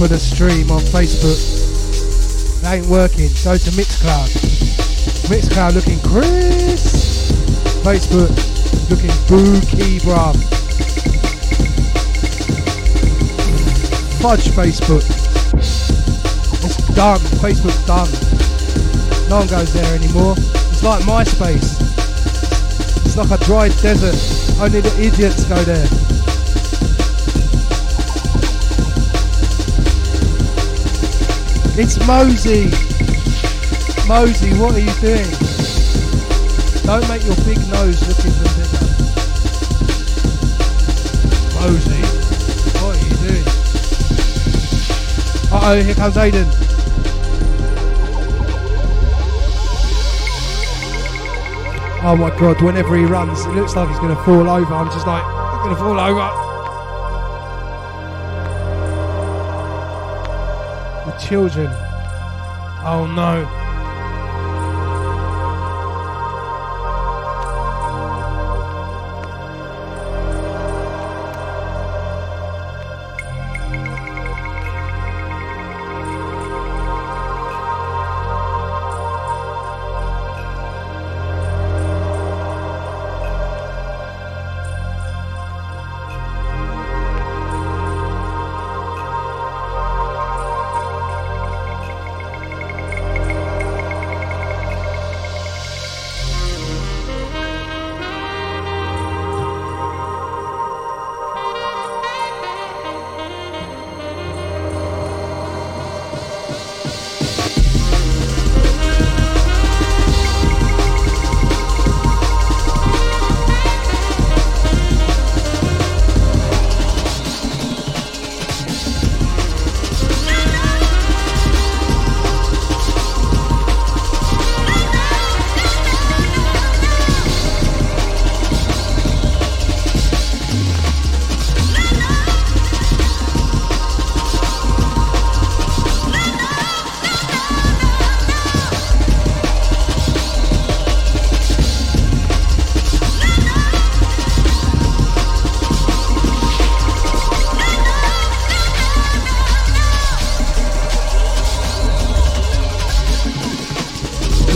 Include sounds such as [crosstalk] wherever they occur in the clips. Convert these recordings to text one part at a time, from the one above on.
for the stream on Facebook. It ain't working. Go to Mixcloud. Mixcloud looking Chris. Facebook looking Bookie bruv. Fudge Facebook. It's done. Facebook's done. No one goes there anymore. It's like MySpace. It's like a dry desert. Only the idiots go there. It's Mosey. Mosey, what are you doing? Don't make your big nose look even bigger. Mosey, what are you doing? Uh oh, here comes Aiden. Oh my god, whenever he runs, it looks like he's going to fall over. I'm just like, he's going to fall over. Children. Oh no.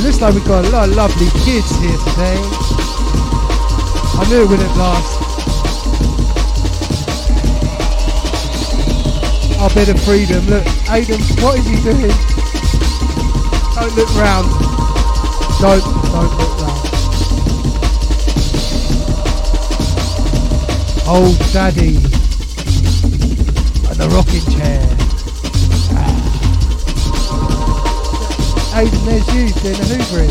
Like we've got a lot of lovely kids here today. I knew it wouldn't last. A bit of freedom. Look, Aiden, what is he doing? Don't look round. Don't, don't look round. Old daddy. And the rocking chair. Aiden, there's you doing the hoovering.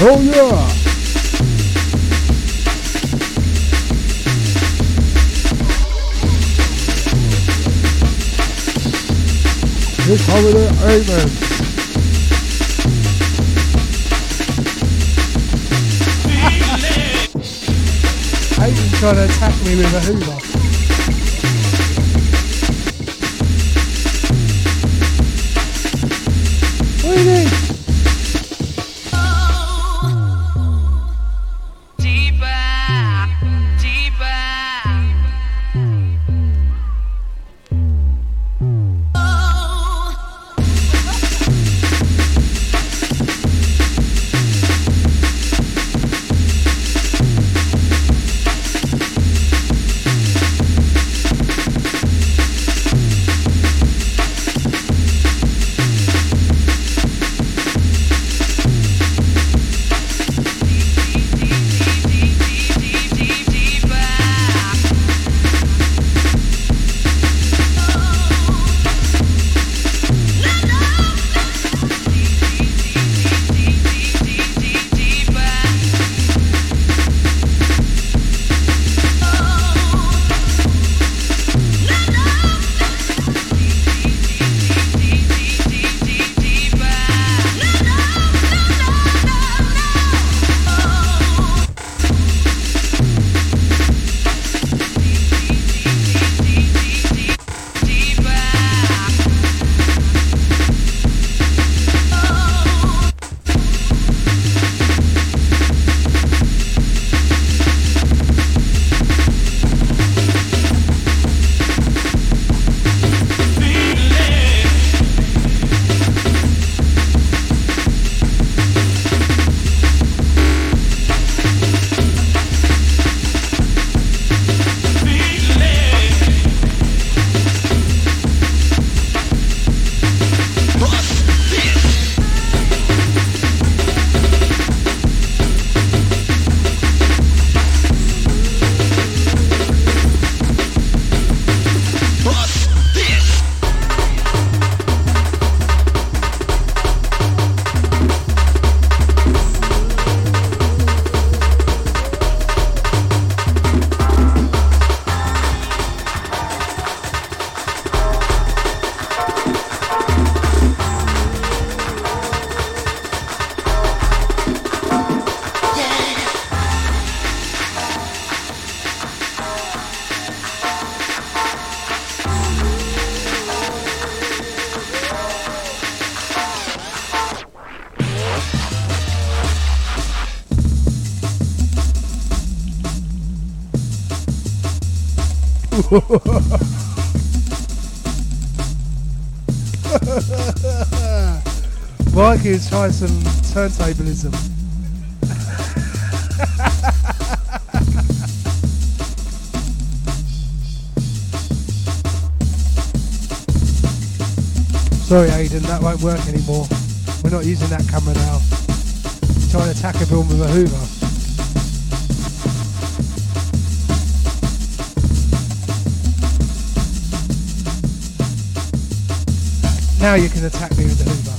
Oh yeah! This holiday Amen. Trying to attack me with a hoover. What are you? [laughs] Mikey is trying some turntablism. Sorry, Aiden, that won't work anymore. We're not using that camera now. Trying to attack everyone with a Hoover. Now you can attack me with the Hoover.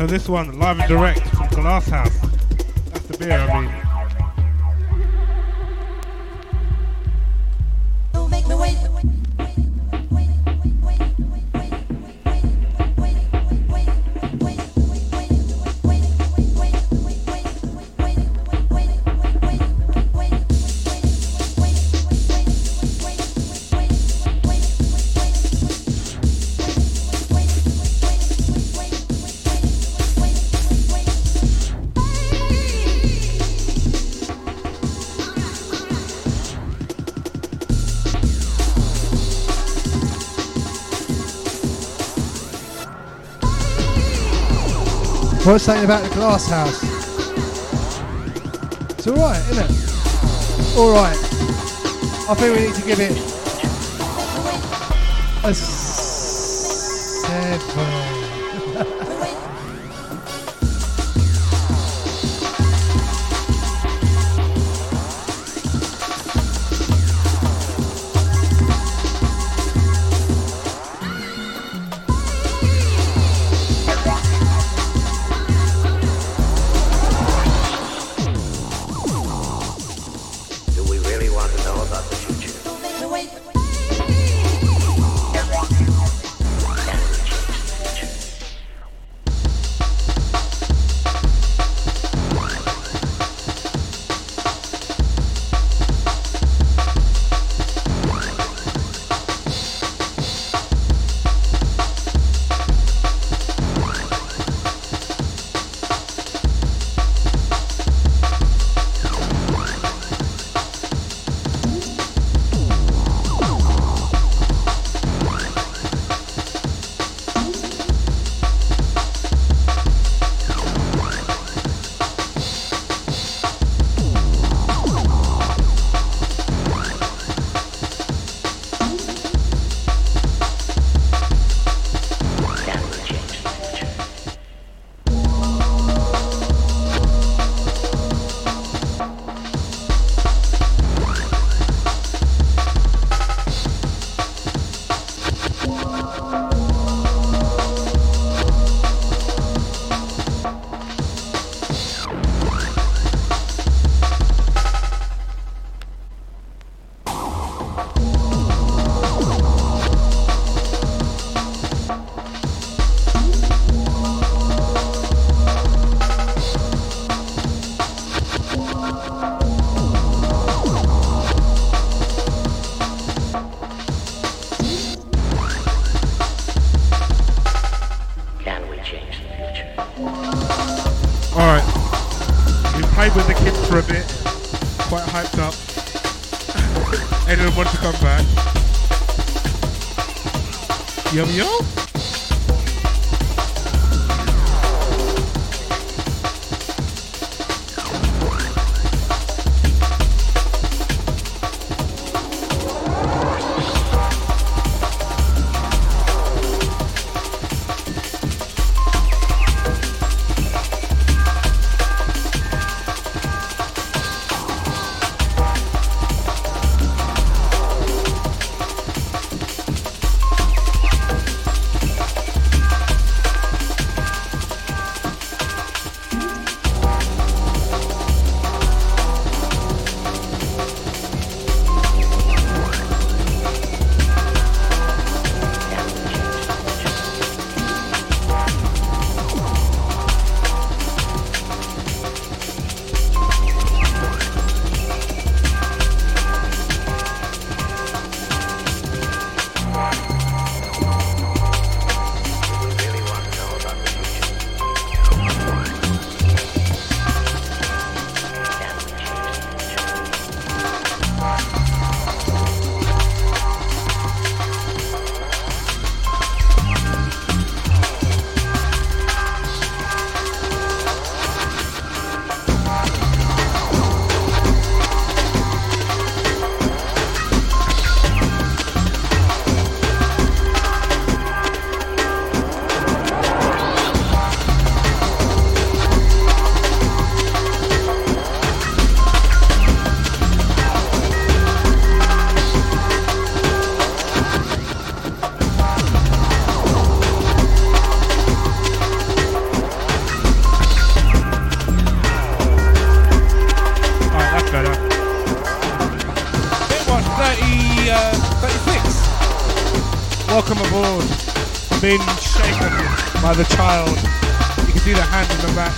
So this one, live and direct from Glass House. That's the beer, I mean. What's saying about the glass house? It's alright, isn't it? Alright. I think we need to give it a Alright. We played with the kids for a bit. Quite hyped up. [laughs] Anyone want to come back? Yum yum? The child. You can see the hand in the back.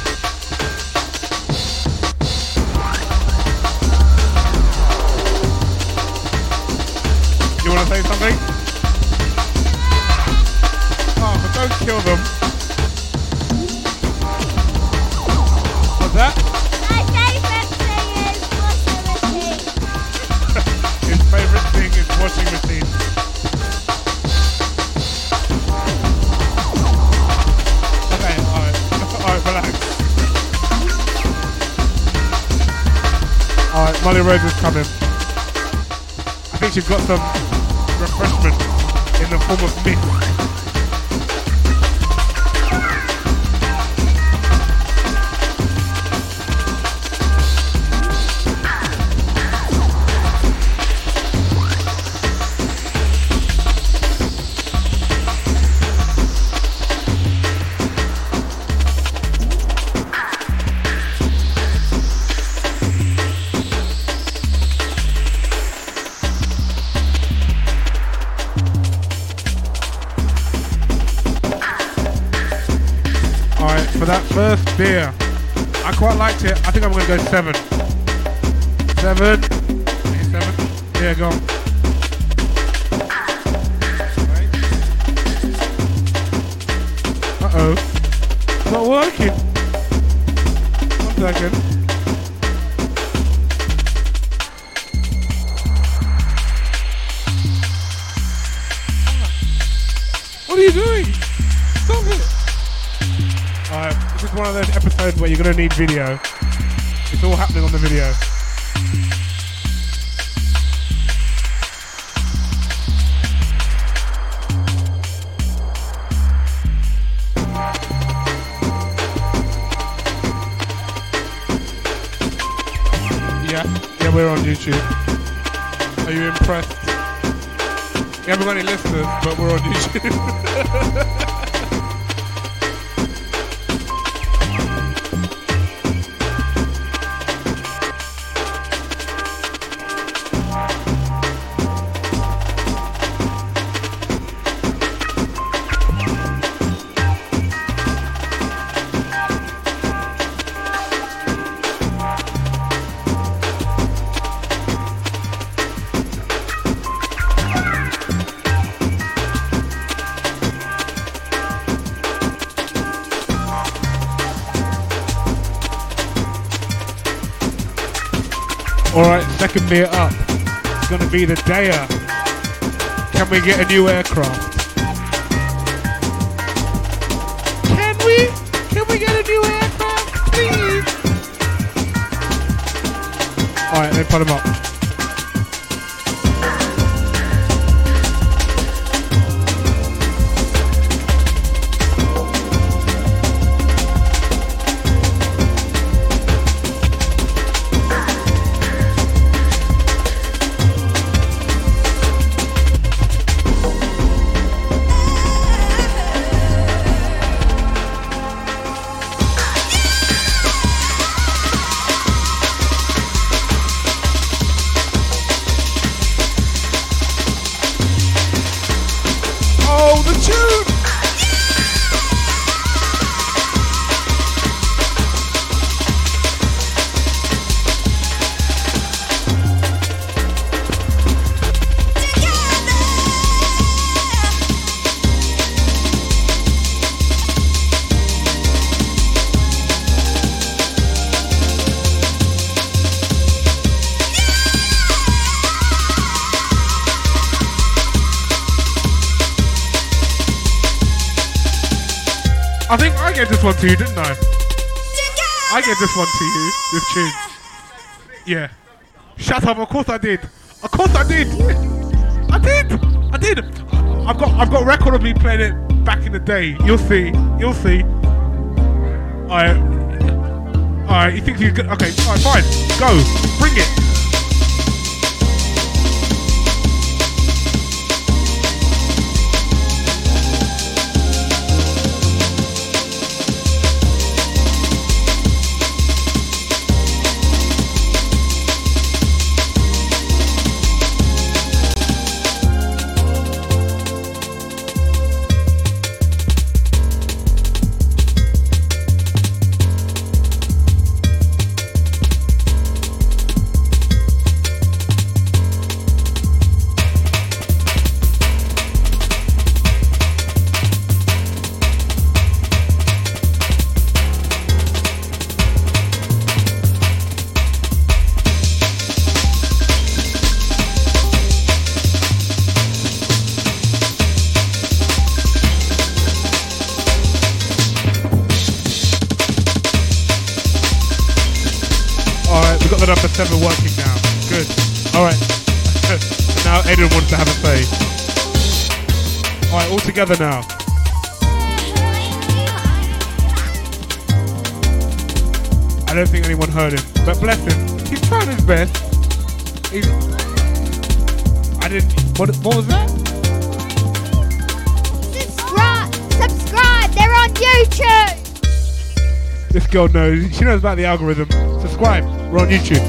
Seven. Seven. Okay, seven. Go. Uh oh. Not working. One second. What are you doing? Stop it. Alright, this is one of those episodes where you're gonna need video. All happening on the video. Yeah, yeah, we're on YouTube. Are you impressed? We haven't got any listeners, but we're on [laughs] YouTube. Second beer up. It's gonna be the Daya. Can we get a new aircraft? Can we? Can we get a new aircraft, please? Alright, then put them up. To you, didn't I? I gave this one to you with tunes. Yeah. Shut up, of course I did. Of course I did. [laughs] I did. I did. I've got I've got a record of me playing it back in the day. You'll see. You'll see. Alright. Alright, you think you good okay, alright, fine. Go. Bring it. I didn't. What, what was that? Subscribe! Subscribe! They're on YouTube! This girl knows. She knows about the algorithm. Subscribe. We're on YouTube.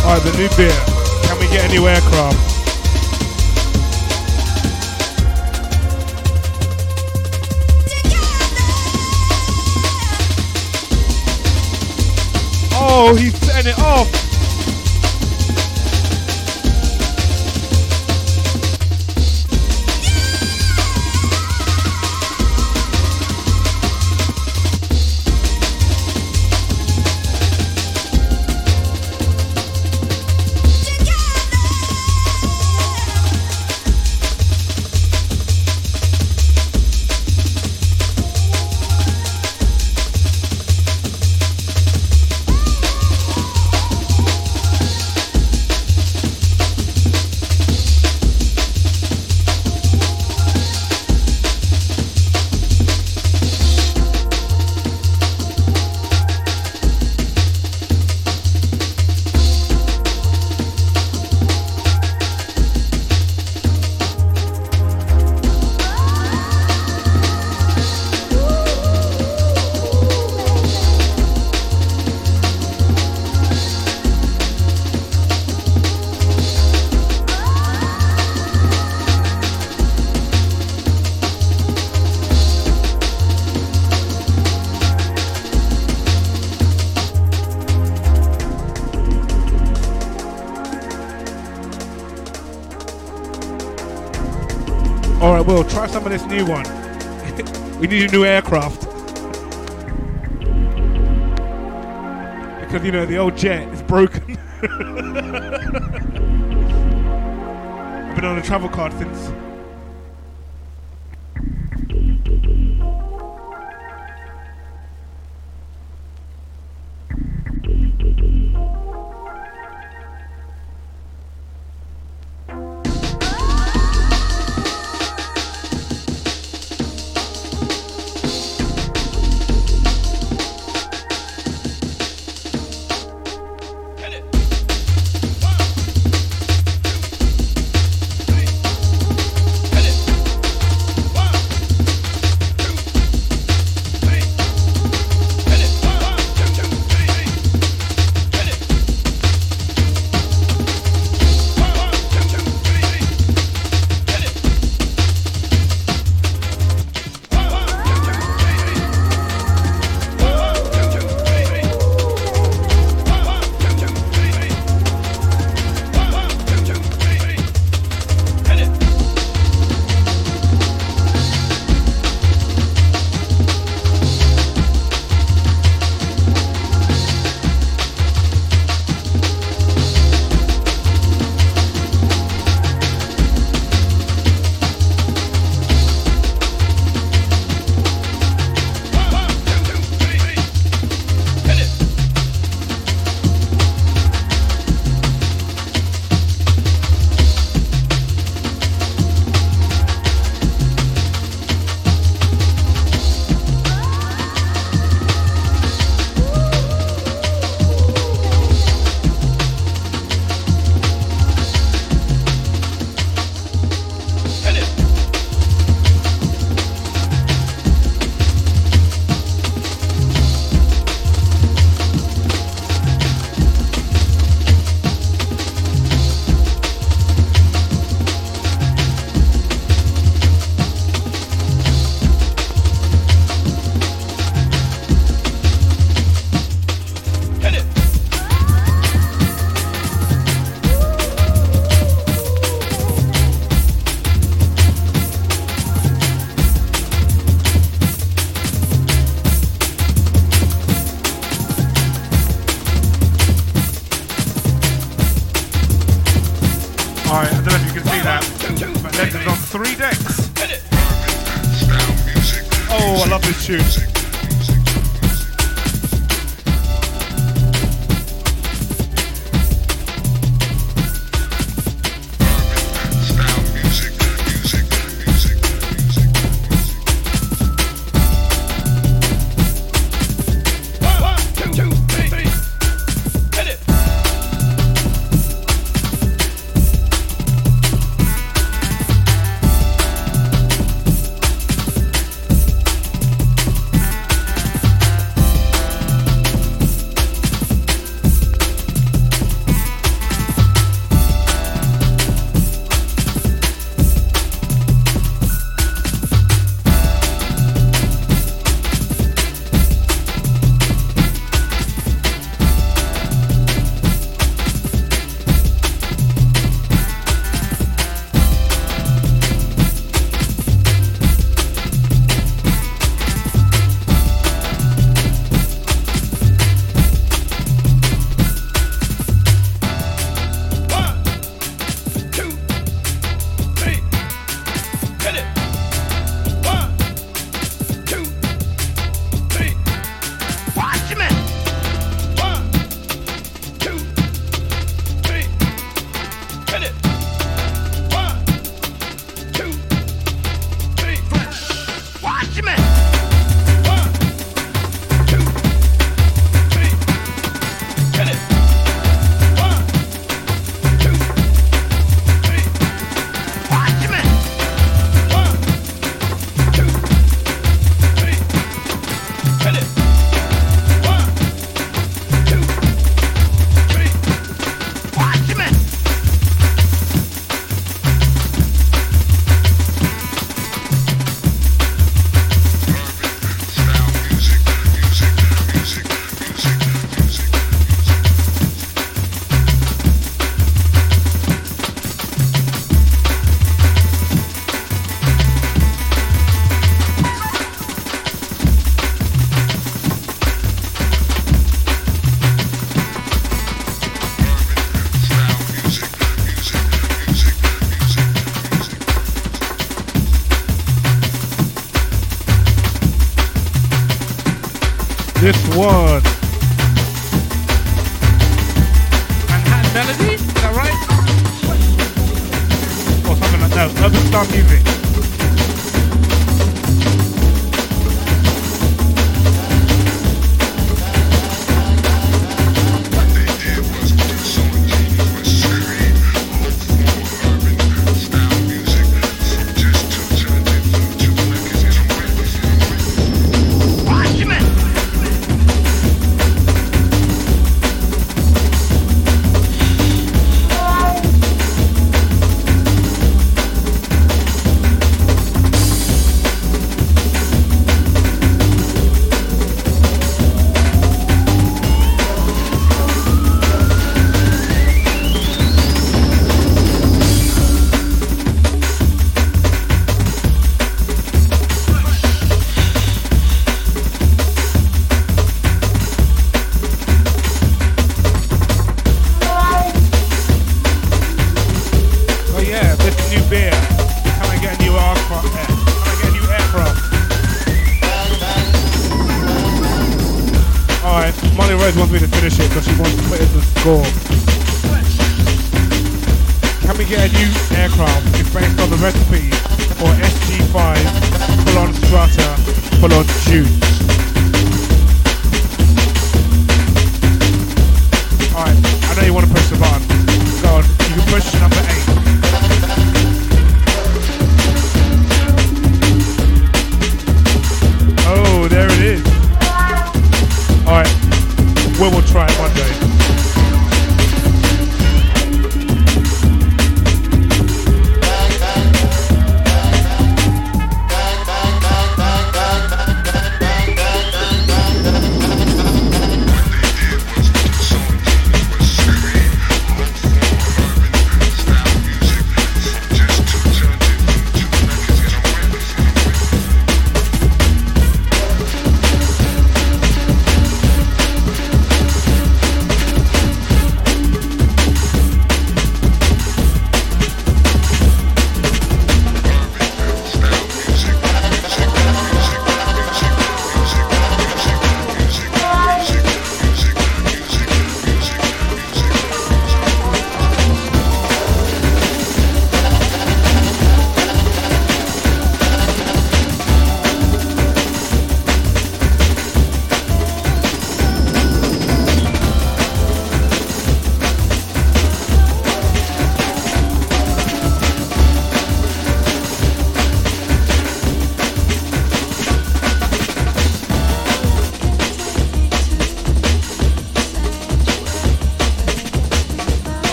Alright, the new beer. Can we get a new aircraft? Oh, he's setting it off. New one. [laughs] we need a new aircraft. because, you know, the old jet is broken. [laughs] I've been on a travel card since.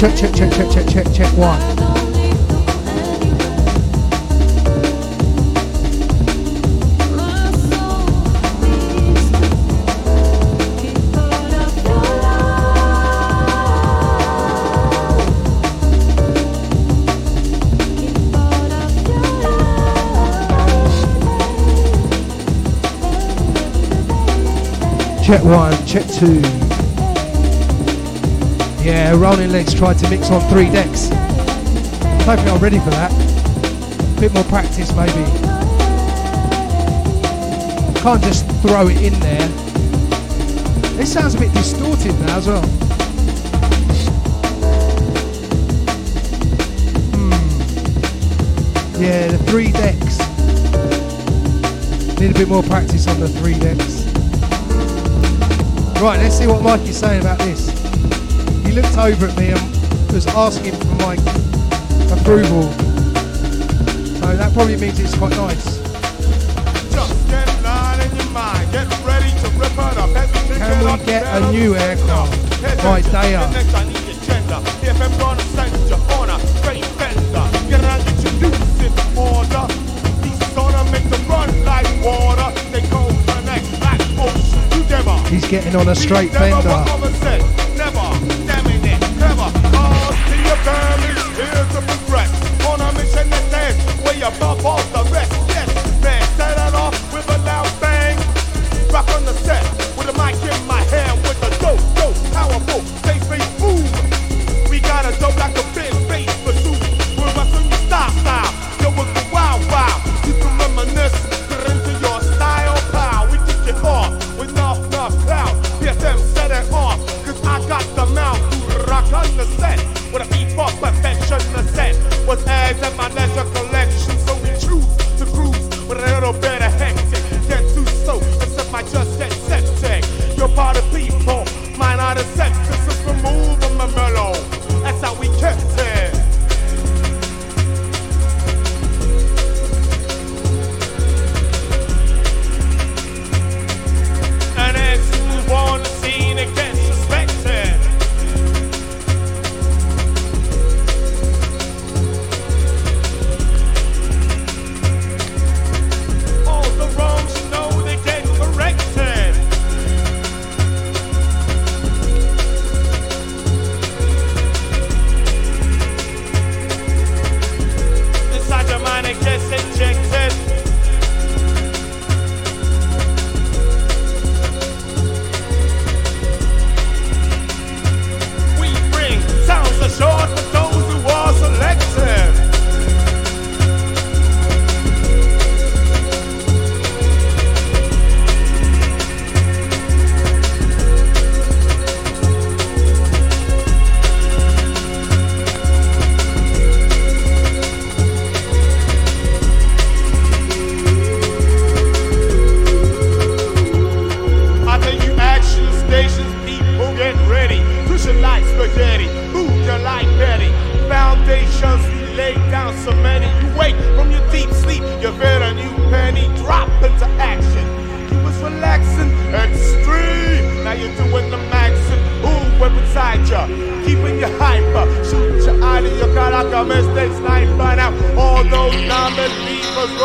Check, check, check, check, check, check, check one. Check one, check two. Yeah, rolling legs tried to mix on three decks. Don't I'm ready for that. A bit more practice maybe. Can't just throw it in there. This sounds a bit distorted now as well. Hmm. Yeah, the three decks. Need a bit more practice on the three decks. Right, let's see what Mike is saying about this. He looked over at me and was asking for my approval. So that probably means it's quite nice. Can we get a new aircraft? Right, they. He's getting on a straight bender.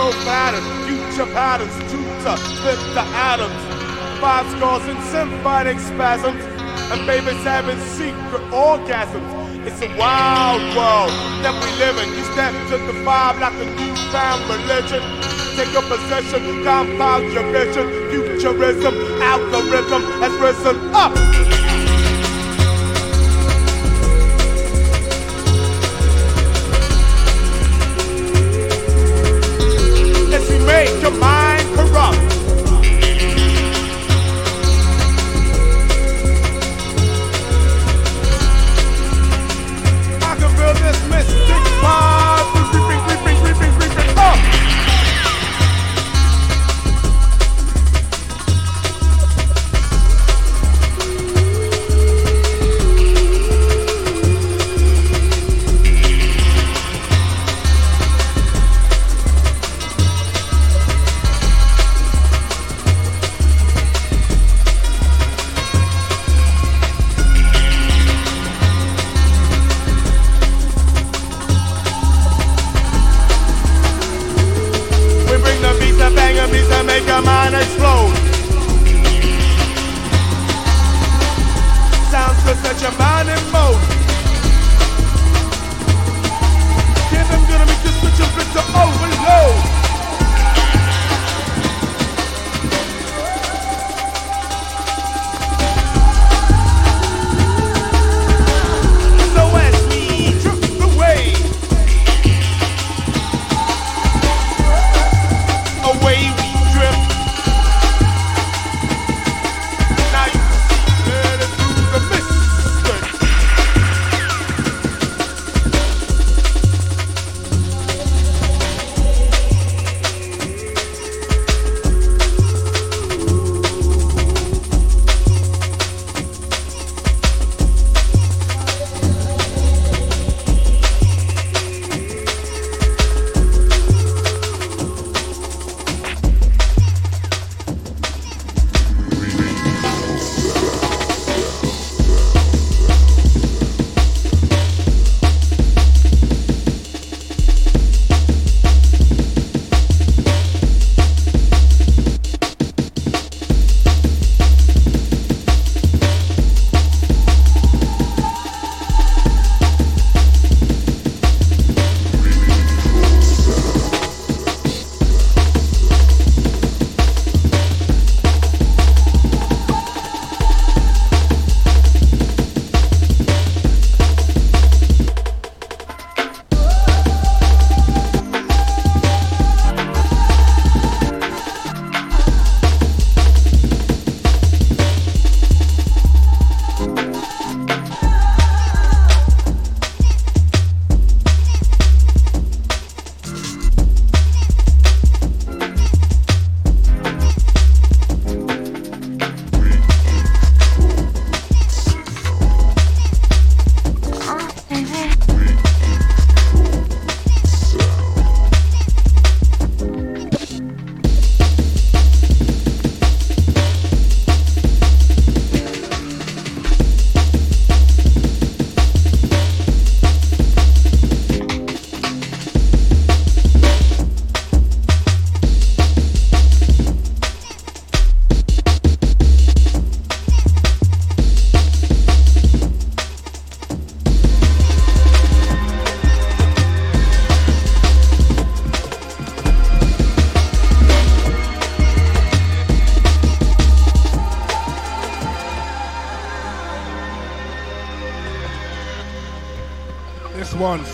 world matters. Future patterns, future flip the atoms. Five scars and symphonic spasms, and babies having secret orgasms. It's a wild world that we live in. You step to the vibe like a newfound religion. Take a possession, compound your vision. Futurism, algorithm has risen up.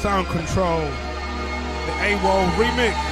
Sound Control, the AWOL remix.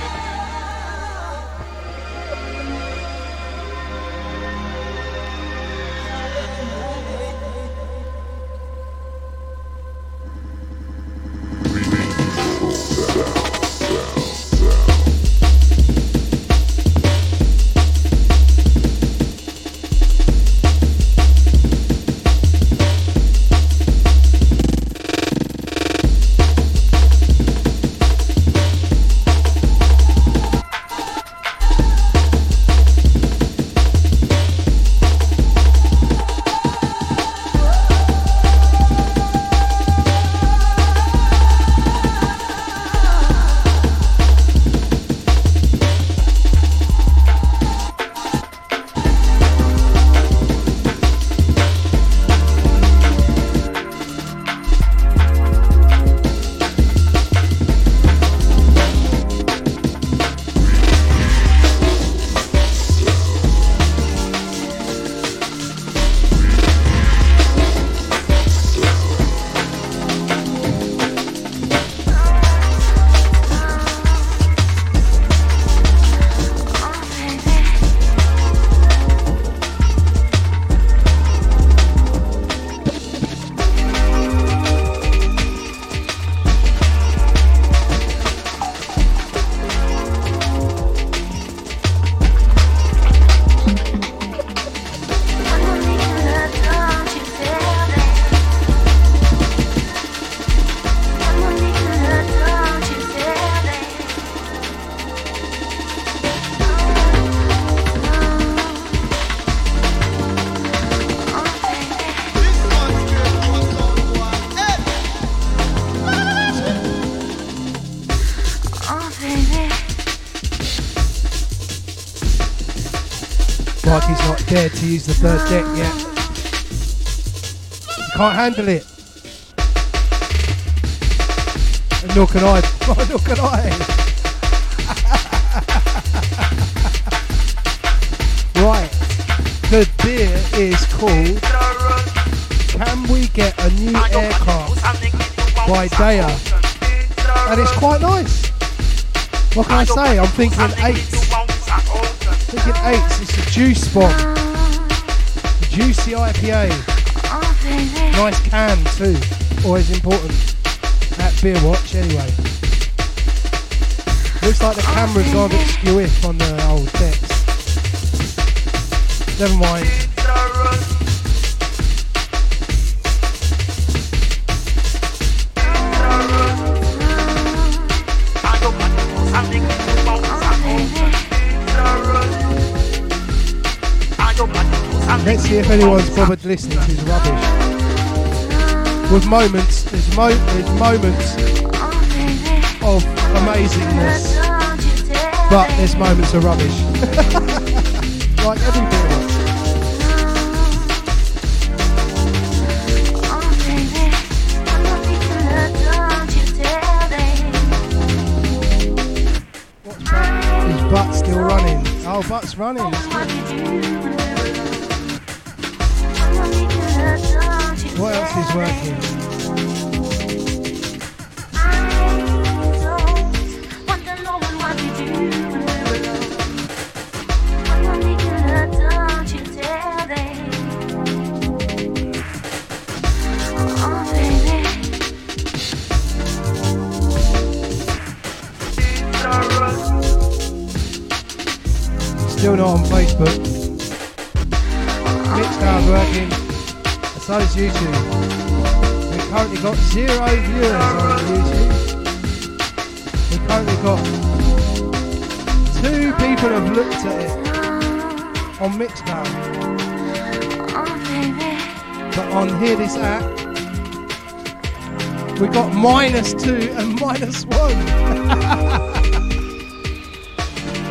Use the third deck yet. You can't handle it. And nor can I. [laughs] nor can I. [laughs] right. The beer is called Can We Get a New Aircraft by DEYA. And it's quite nice. What can I say? I'm thinking eight. Thinking eight. It's a juice bomb. Juicy IPA. Nice can too. Always important at Beer Watch anyway. Looks like the camera's gone a bit skew on the old decks. Never mind. Let's see if anyone's bothered listening to his rubbish. With moments, there's, mo- there's moments of amazingness, but there's moments of rubbish. [laughs] like His butt's still running. Oh, butt's running. What else is working? Still not on Facebook. Mixcloud working. So is YouTube. We've currently got zero viewers on YouTube. We've currently got two people have looked at it on Mixcloud. But on here, this app, we've got minus two and minus one. [laughs]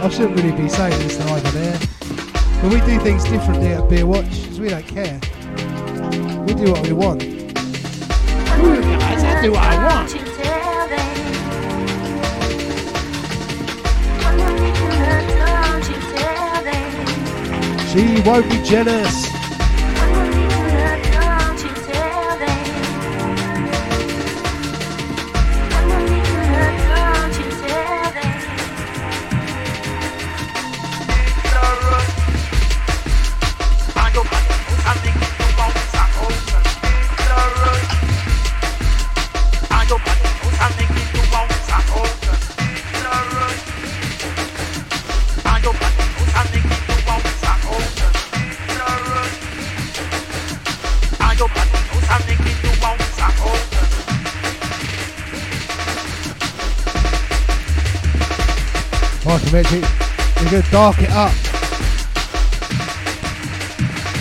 I shouldn't really be saying this either there. But we do things differently at Beer Watch because we don't care. We do what we want. I do I want. She won't be jealous. Metrik. You're gonna dark it up.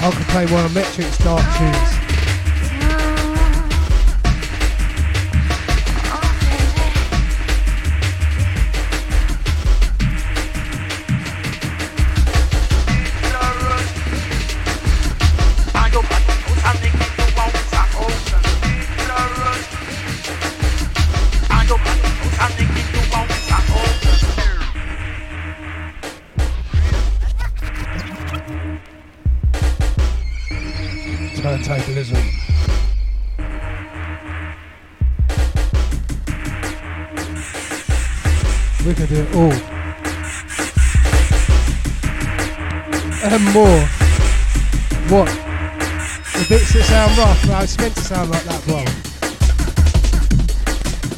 I can play one of Metrik's dark tunes. Meant to sound like that, bro.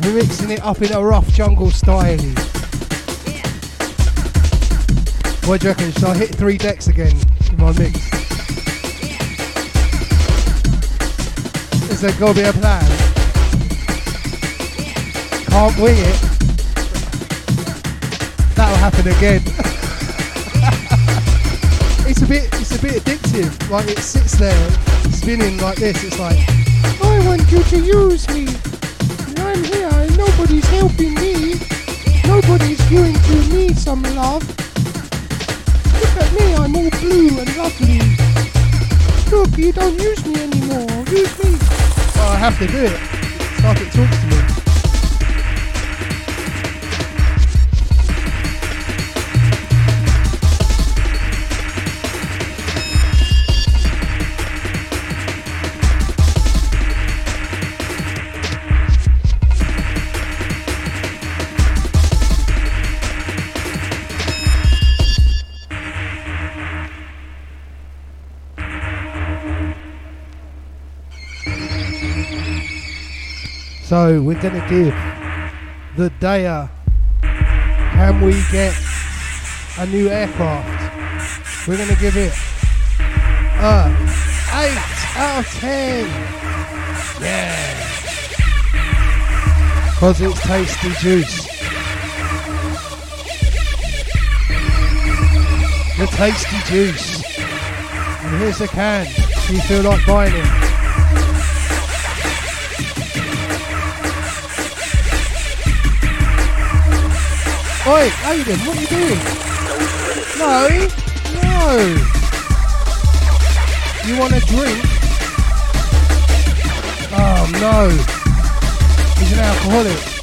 We're mixing it up in a rough jungle style. What do you reckon? Should I hit three decks again in my mix? Is there gotta be a plan? Can't wing it. That'll happen again. [laughs] it's a bit it's a bit addictive. Like it sits there spinning like this. It's like I want you to use me. I'm here and nobody's helping me. Nobody's going to me some love. Look at me, I'm all blue and lovely. Look, you don't use me anymore. Use me. Well, I have to do it. It's like it talks to me. We're gonna give the DEYA. Can we get a new aircraft? We're gonna give it a eight out of ten. Yeah. Cause it's tasty juice. The tasty juice. And here's the can. Do you feel like buying it? Oi, Aiden, what are you doing? No, no. You want a drink? Oh no. He's an alcoholic.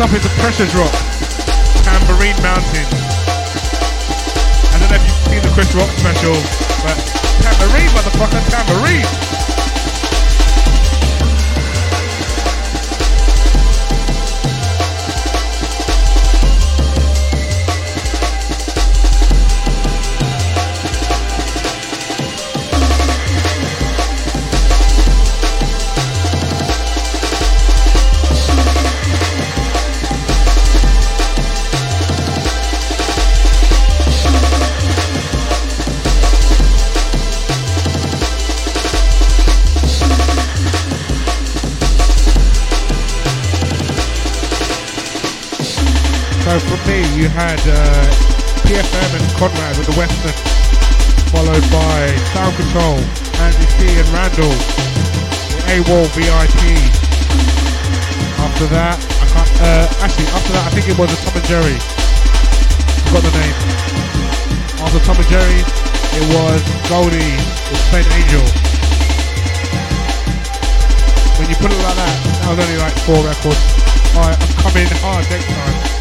Up a pressure drop. With the Western, followed by Sound Control, Andy C and Randall, the AWOL VIP. After that, I can't, uh, actually, after that, I think it was a Tom and Jerry. Forgot the name. After Tom and Jerry, it was Goldie with Saint Angel. When you put it like that, that was only like four records. Alright, I'm coming hard next time.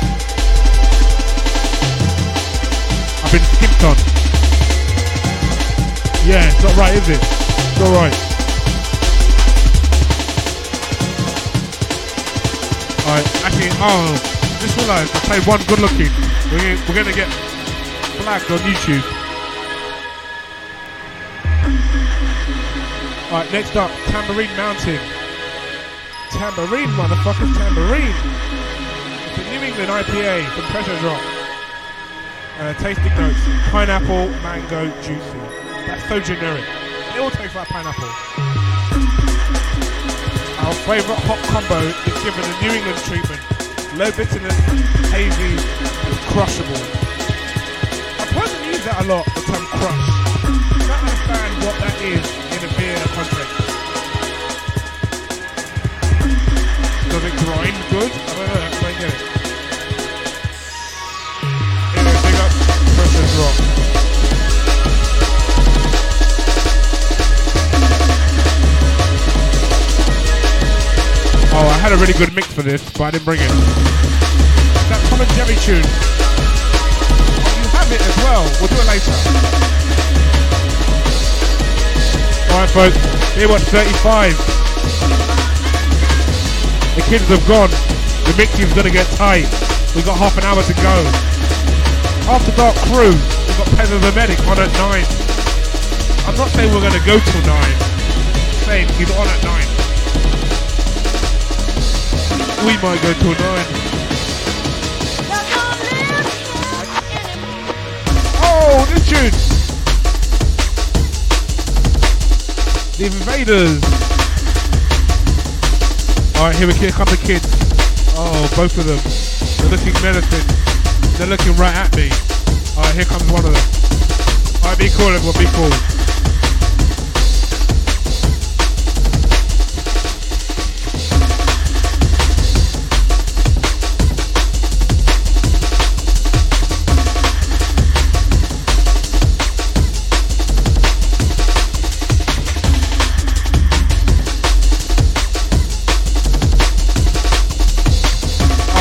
Been skipped on. Yeah, it's not right, is it? It's not right. Alright, actually, oh, just realised I played one good looking. We're we're gonna get flagged on YouTube. Alright, next up, Tambourine Mountain. Tambourine, motherfuckers, tambourine. It's a New England IPA from Pressure Drop. Uh, tasting notes: pineapple, mango, juicy. That's so generic. It all tastes like pineapple. Our favourite hot combo is given a New England treatment: low bitterness, hazy, and crushable. I personally use that a lot. The term crush. I don't understand what that is in a beer context. Does it grind good? Had a really good mix for this, but I didn't bring it. That Tom and Jerry tune. You have it as well. We'll do it later. Alright, folks. Here was 35. The kids have gone. The mixing's gonna get tight. We've got half an hour to go. After Dark Crew, we've got Peasant the Medic on at 9. I'm not saying we're gonna go till 9. I'm saying he's on at 9. We might go till 9. Oh, this tune! The Invaders! Alright, here we here come the kids. Oh, both of them. They're looking menacing. They're looking right at me. Alright, here comes one of them. Alright, be cool, everyone, be cool.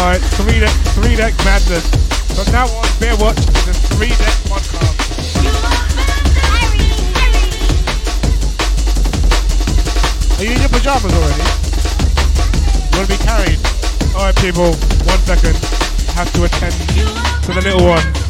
Alright, three deck, three deck madness. From now on, Bear Watch is a three deck podcast. Are you in your pajamas already? You want to be carried? Alright, people, one second. I have to attend to the little one.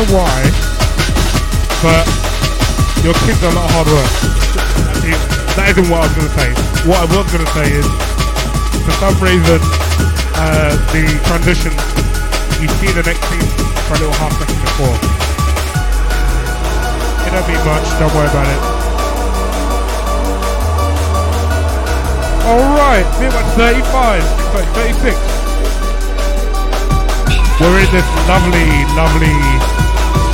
Know why, but your kids are a lot of hard work. That isn't what I was going to say. What I was going to say is, for some reason, uh, the transition, you see the next scene for a little half second before. It don't mean much, don't worry about it. Alright, we're at 35, sorry, 36. We're in this lovely, lovely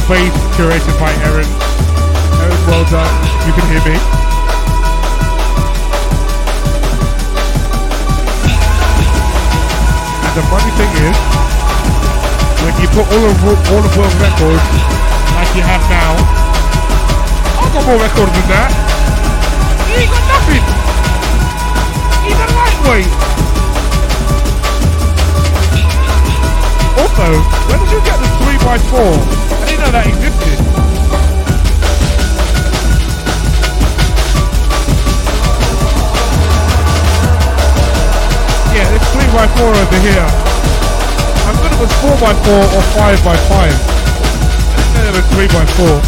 space curated by Erin. Erin, well done. You can hear me. And the funny thing is, when you put all of all of world records like you have now, I've got more records than that. You ain't got nothing. He's a lightweight. Also, where did you get the 3x4? I didn't that existed. Yeah, it's 3x4 over here. I'm good it was 4x4 or 5x5. I didn't know there was 3x4.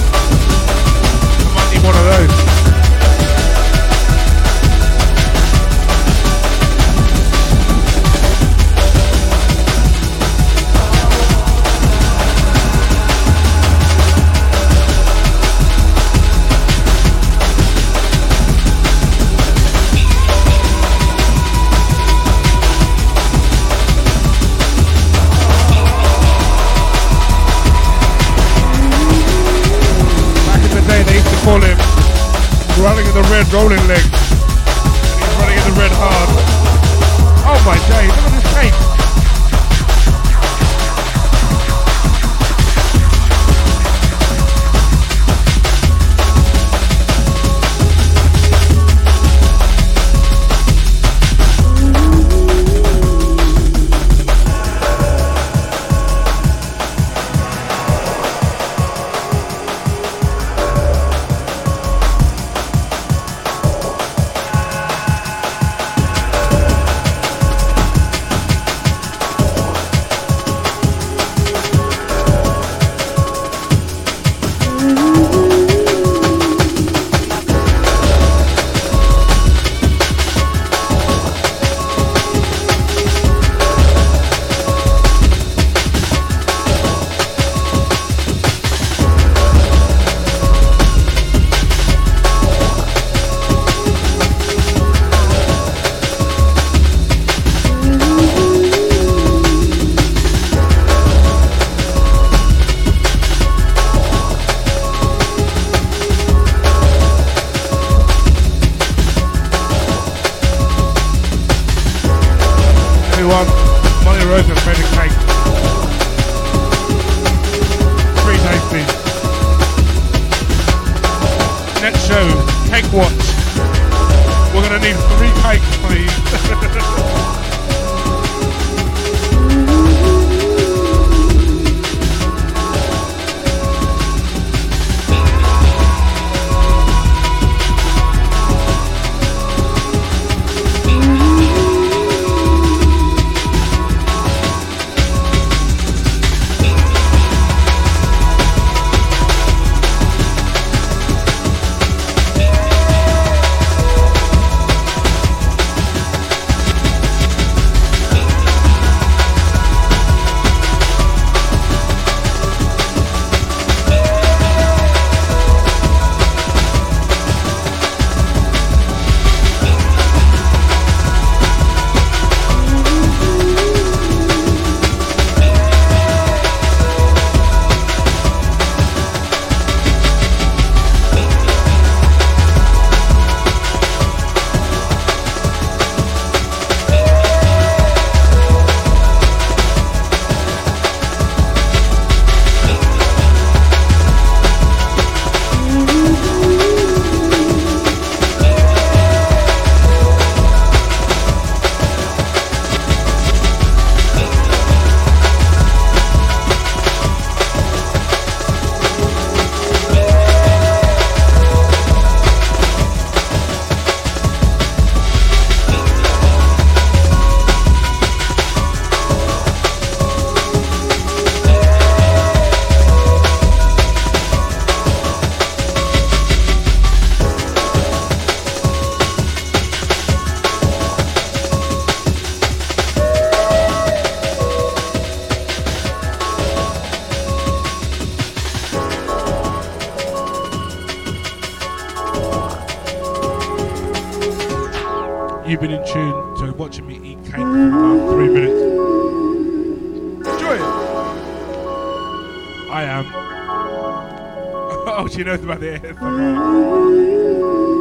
I might need one of those. The red rolling leg. He's running in the red hard. Oh my days, look at this cake. You've been in tune to watching me eat cake for about three minutes. Enjoy it. I am. [laughs] oh, she knows about the ASMR.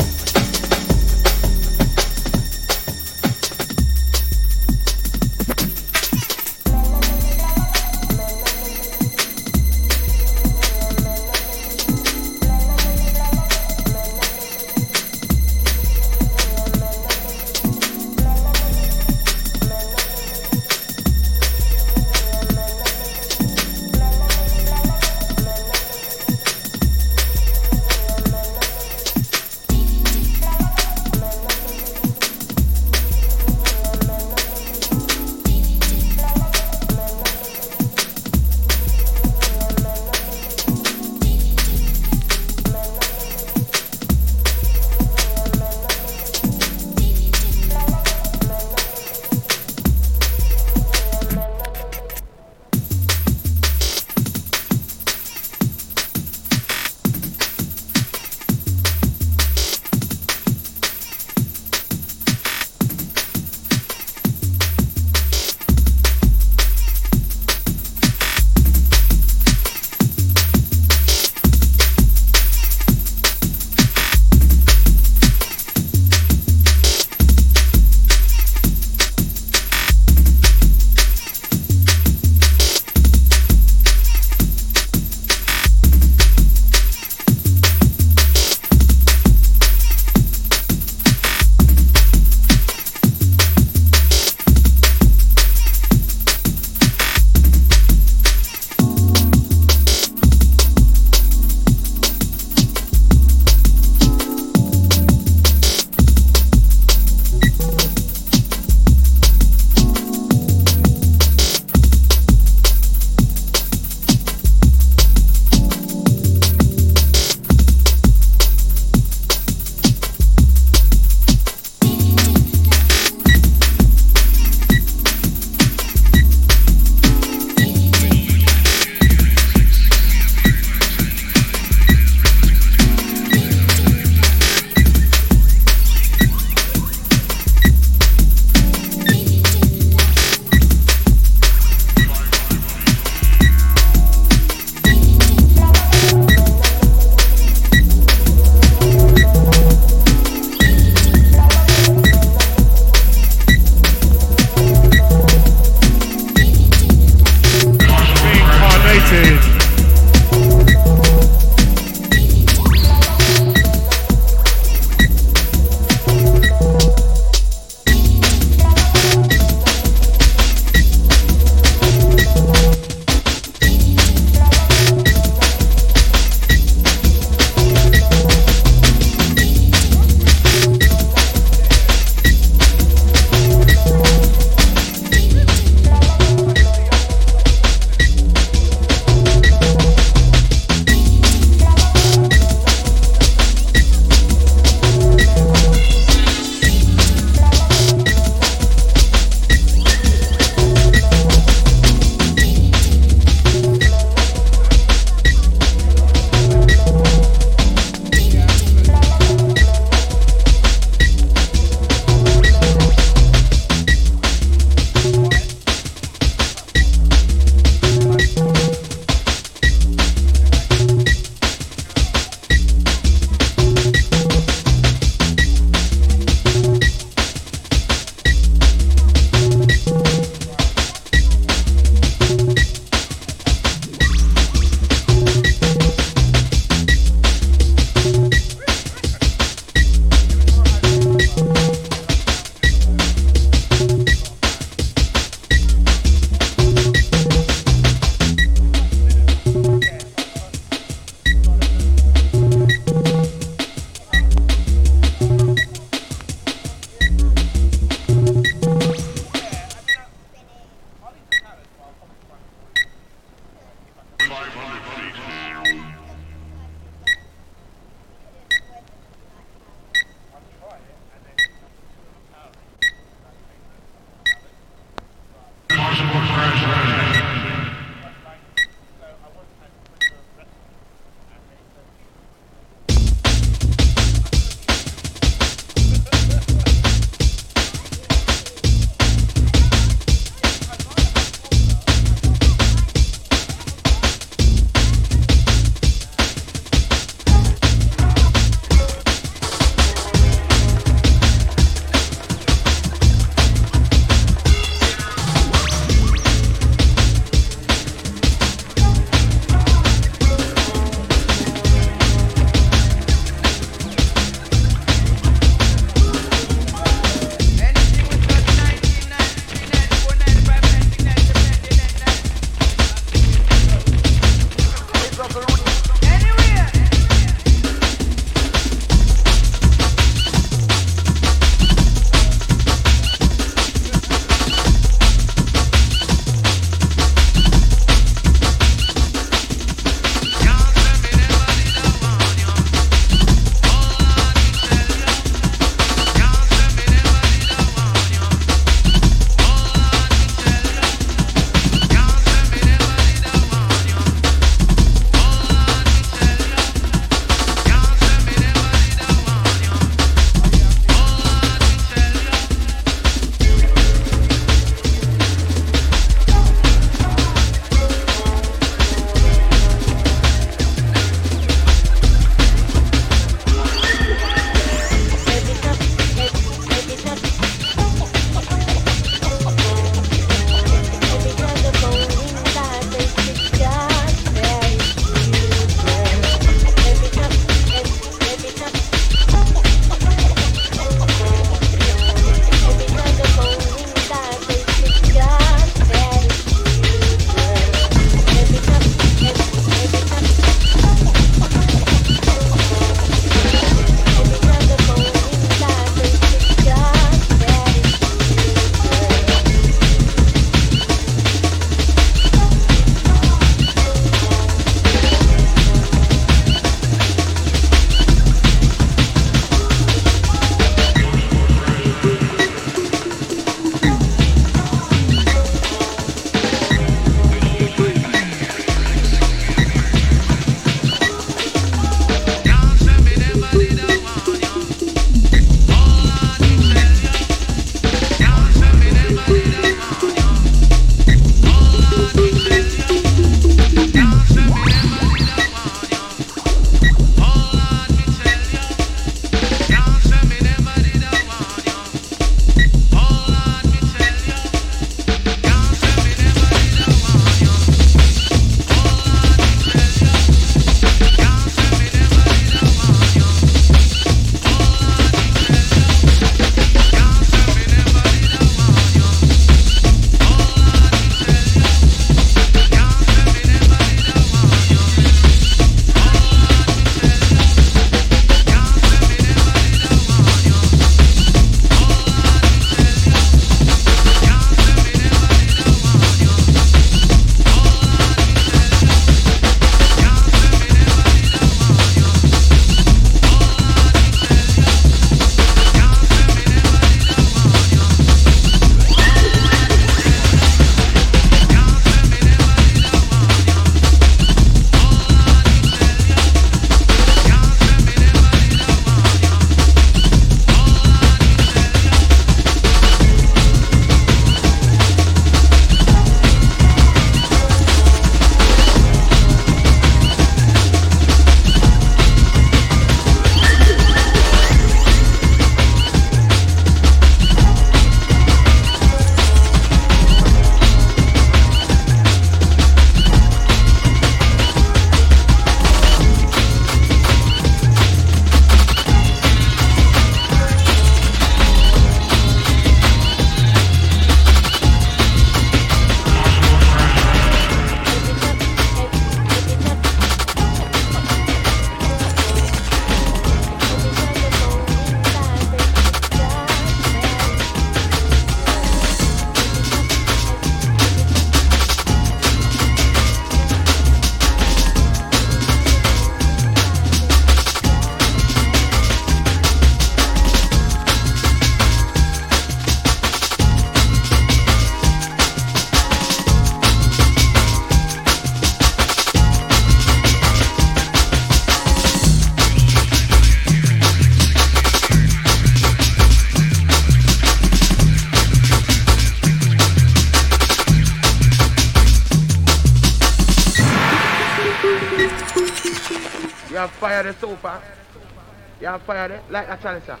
Fire it like a chalice.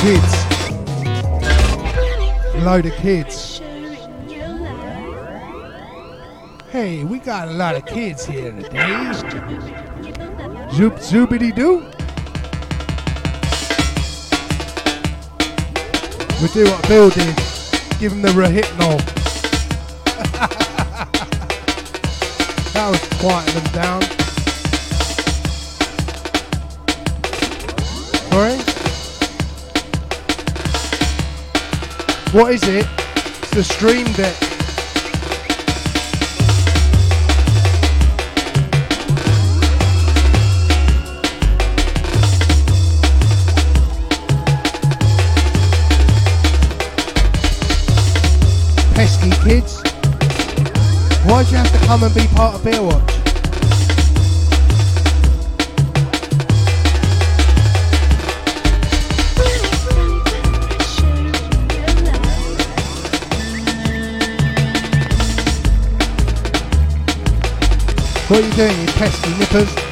Kids. Load of kids. Hey, we got a lot of kids here today. Zoop zoopity doo. We do what Bill did. Give him the Rohypnol. [laughs] that was quieting them down. What is it? It's the stream deck. Pesky kids. Why'd you have to come and be part of Beer Watch? What are you doing, you pesky nippers?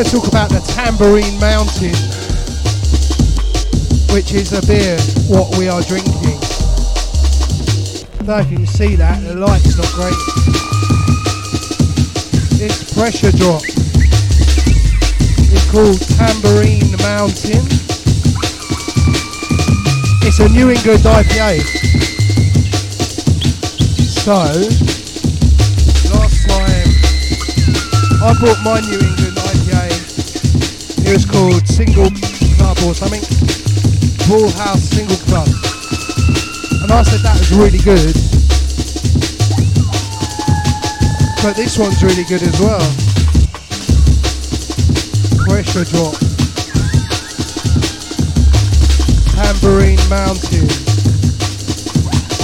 Going to talk about the Tambourine Mountain, which is a beer what we are drinking. I don't know if you can see that, the light's not great. It's pressure drop. It's called Tambourine Mountain. It's a New England IPA. So, last time I bought my New England It called Single Club or something. Bull House Single Club. And I said that was really good. But this one's really good as well. Pressure drop. Tambourine Mountain.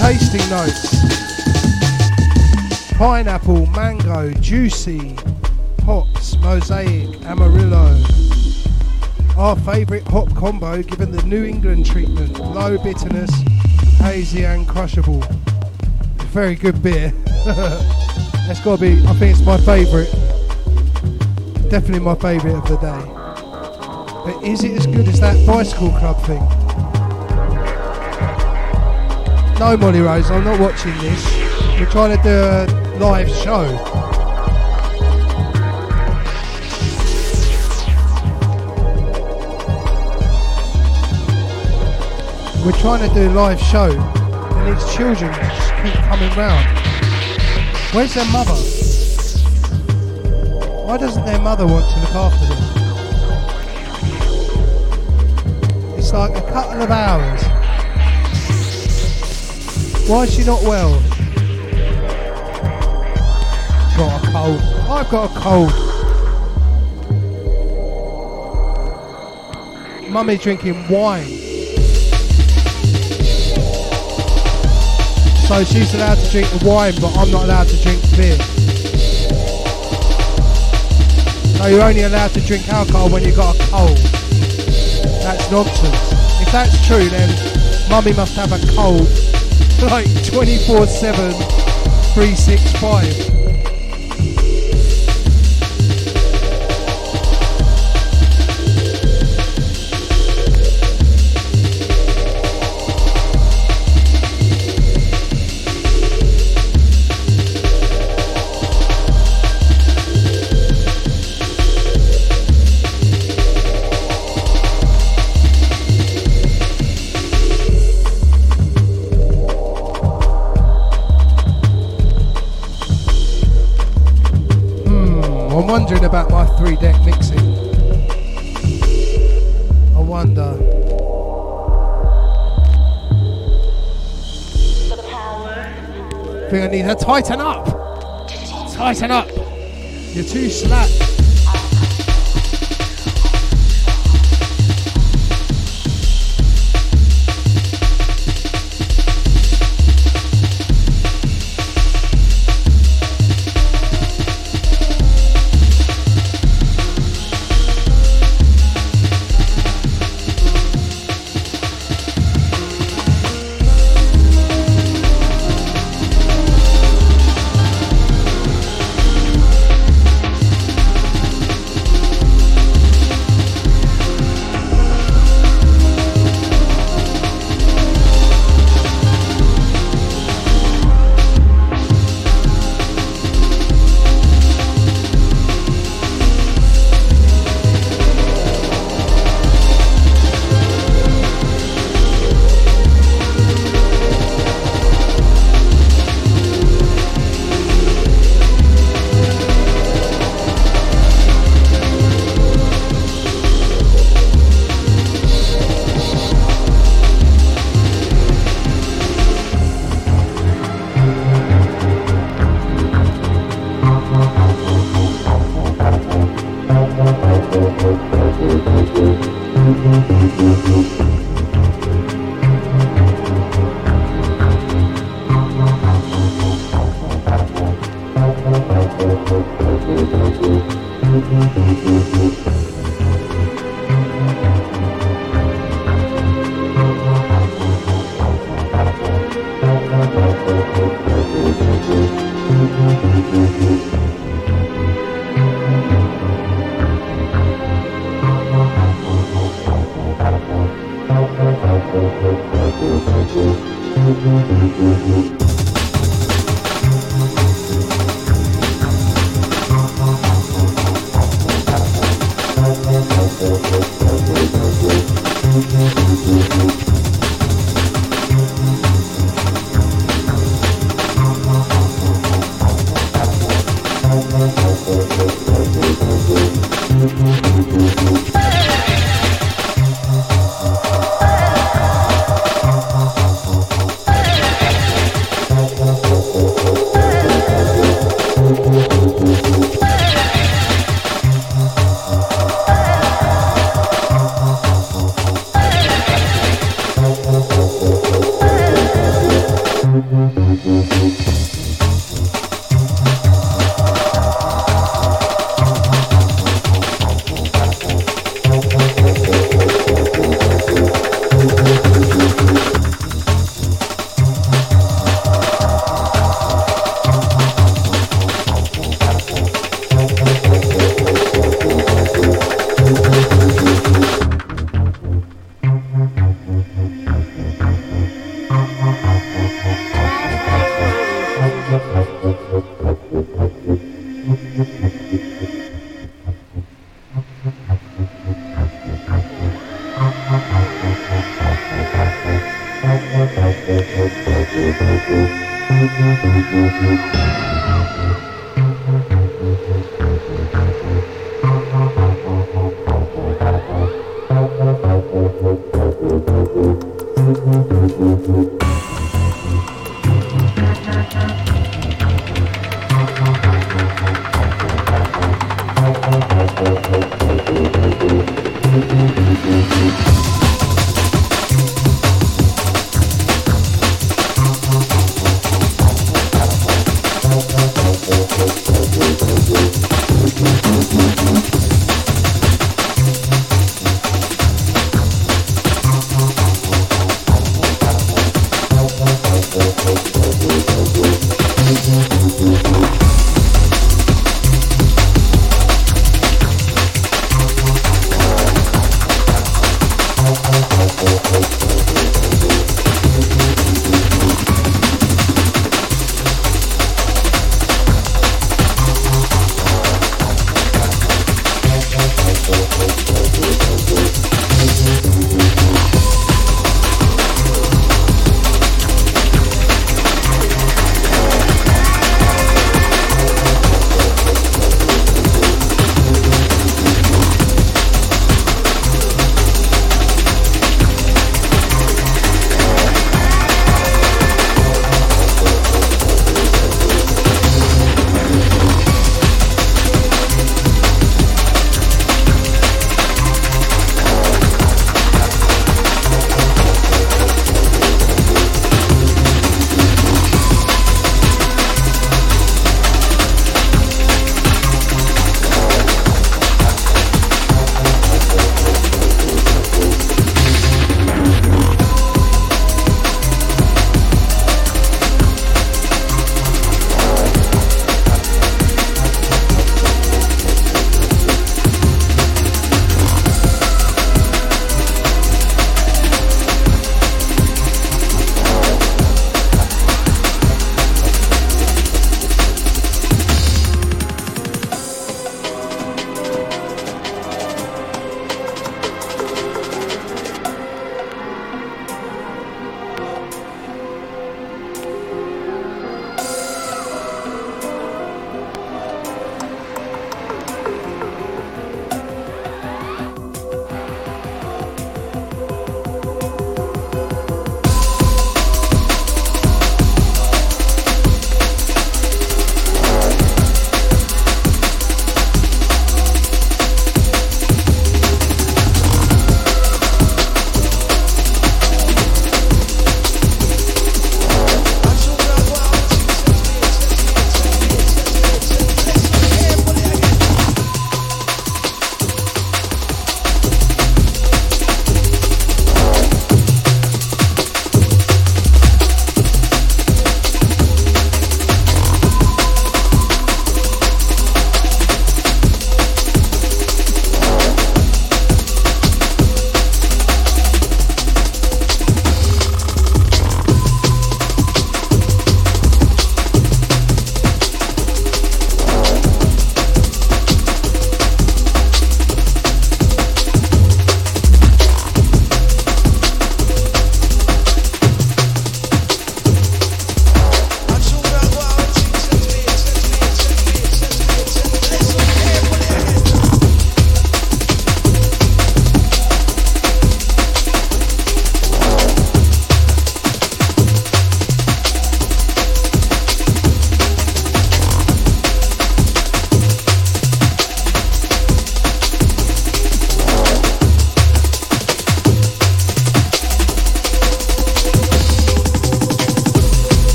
Tasting notes. Pineapple, mango, juicy, hops, mosaic, amarillo. Our favourite hop combo given the New England treatment. Low bitterness, hazy and crushable. Very good beer. [laughs] That's got to be, I think it's my favourite. Definitely my favourite of the day. But is it as good as that bicycle club thing? No, Molly Rose, I'm not watching this. We're trying to do a live show. We're trying to do a live show, and these children just keep coming round. Where's their mother? Why doesn't their mother want to look after them? It's like a couple of hours. Why is she not well? Got a cold. I've got a cold. Mummy's drinking wine. So she's allowed to drink the wine, but I'm not allowed to drink the beer. So you're only allowed to drink alcohol when you've got a cold. That's nonsense. If that's true, then mummy must have a cold [laughs] like 24 7, 365. To uh, tighten up. Tighten up. You're too slack.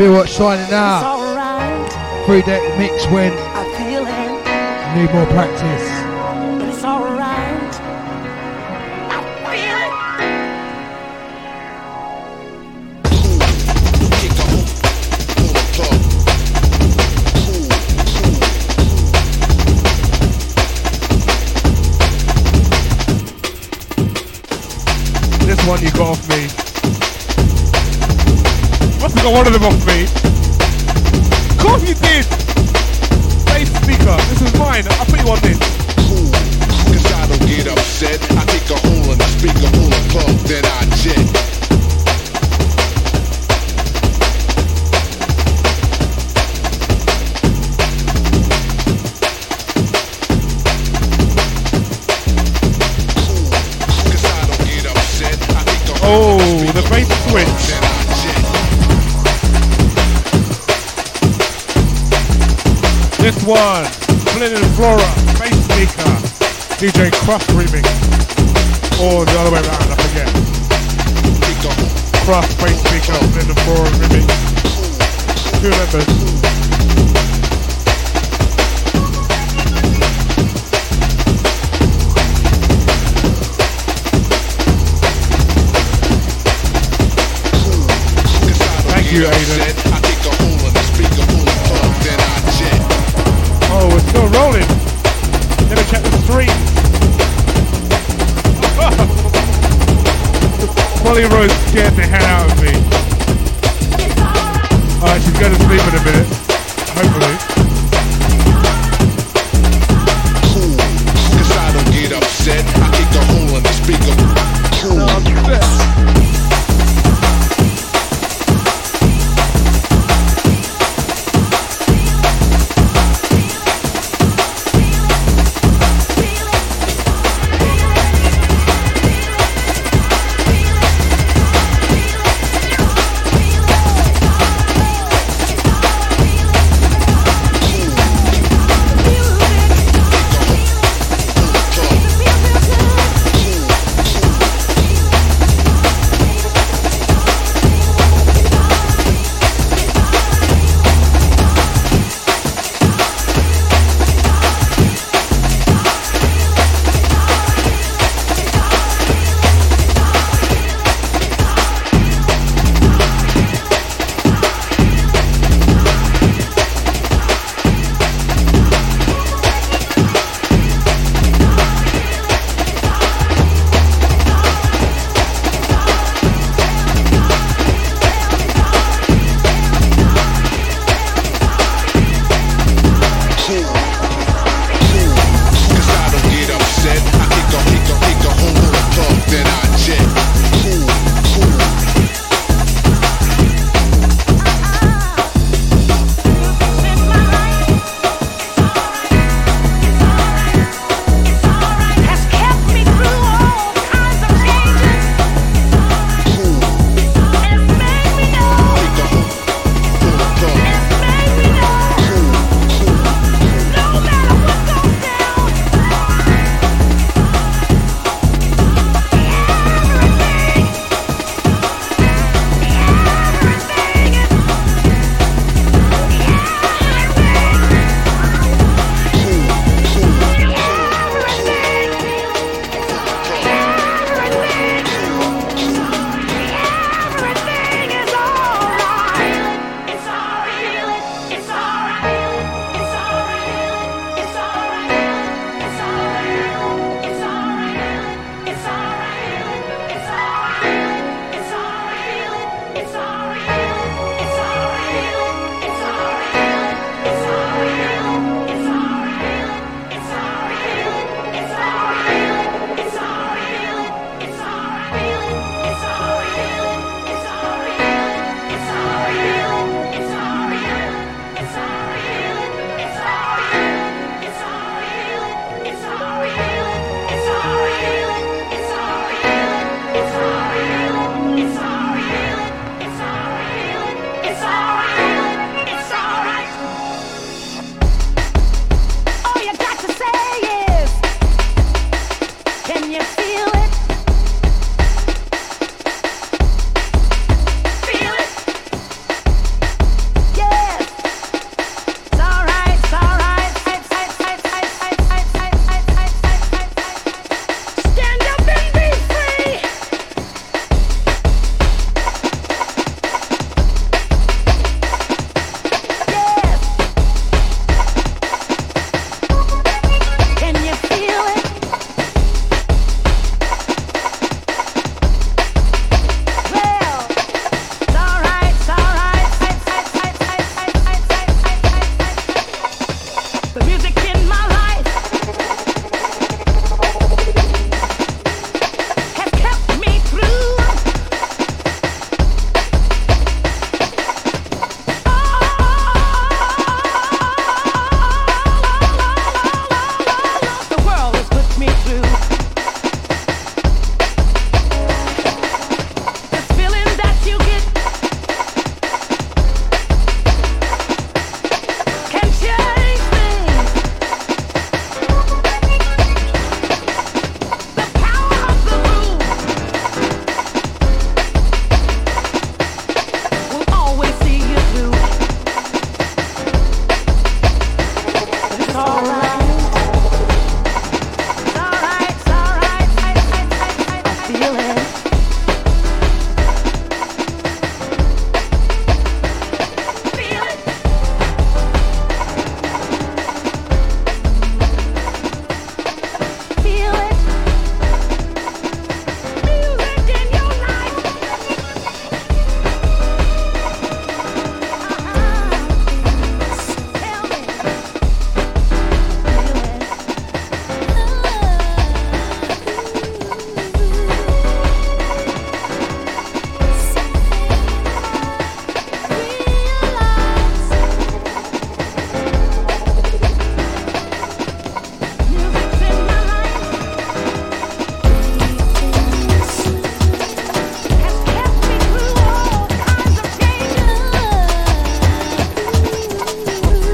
Baywatch signing out. Right. Three deck mix when I feel it. Need more practice. It's alright. This one you got off one of them off me.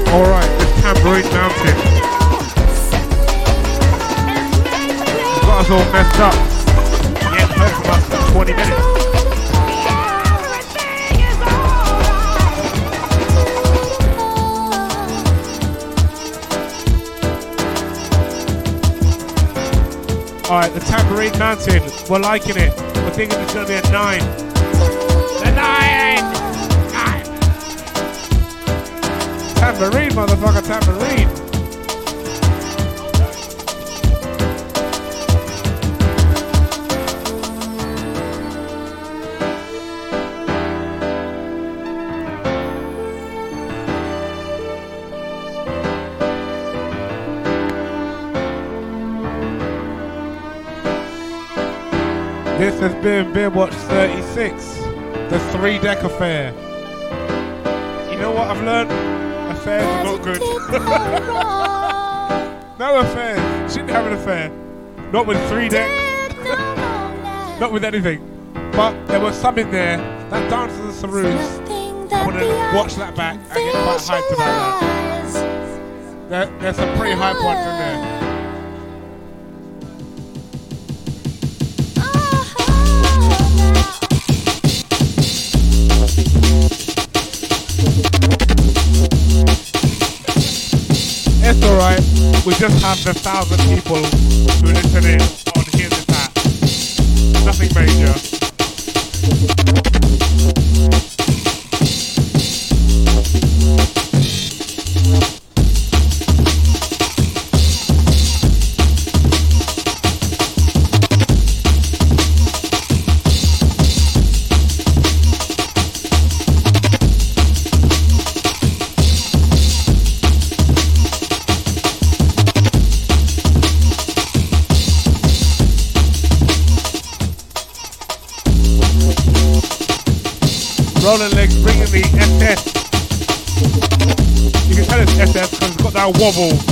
Alright, it's Tambourine Mountain. Got us all messed up. You ain't heard us in 20 minutes. Alright, the Tambourine Mountain, we're liking it. We're thinking it's going to be a 9. Tambourine, motherfucker, tambourine. This has been Beer Watch 36, the three deck affair. You know what I've learned? [laughs] no affairs. Shouldn't have an affair. Not with three deck, not with anything. But there was some in there. That Dance of the Saroos. I want to watch that back and get quite hyped about that. There, there's some pretty hype ones in there. We just have the thousand people who listen in on This App. Nothing major. It's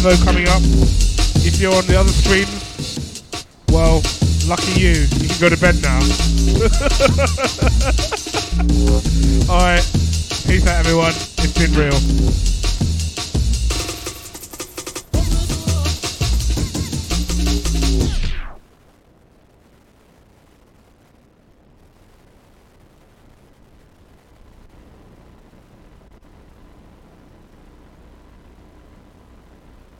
Penlo coming up. If you're on the other streams,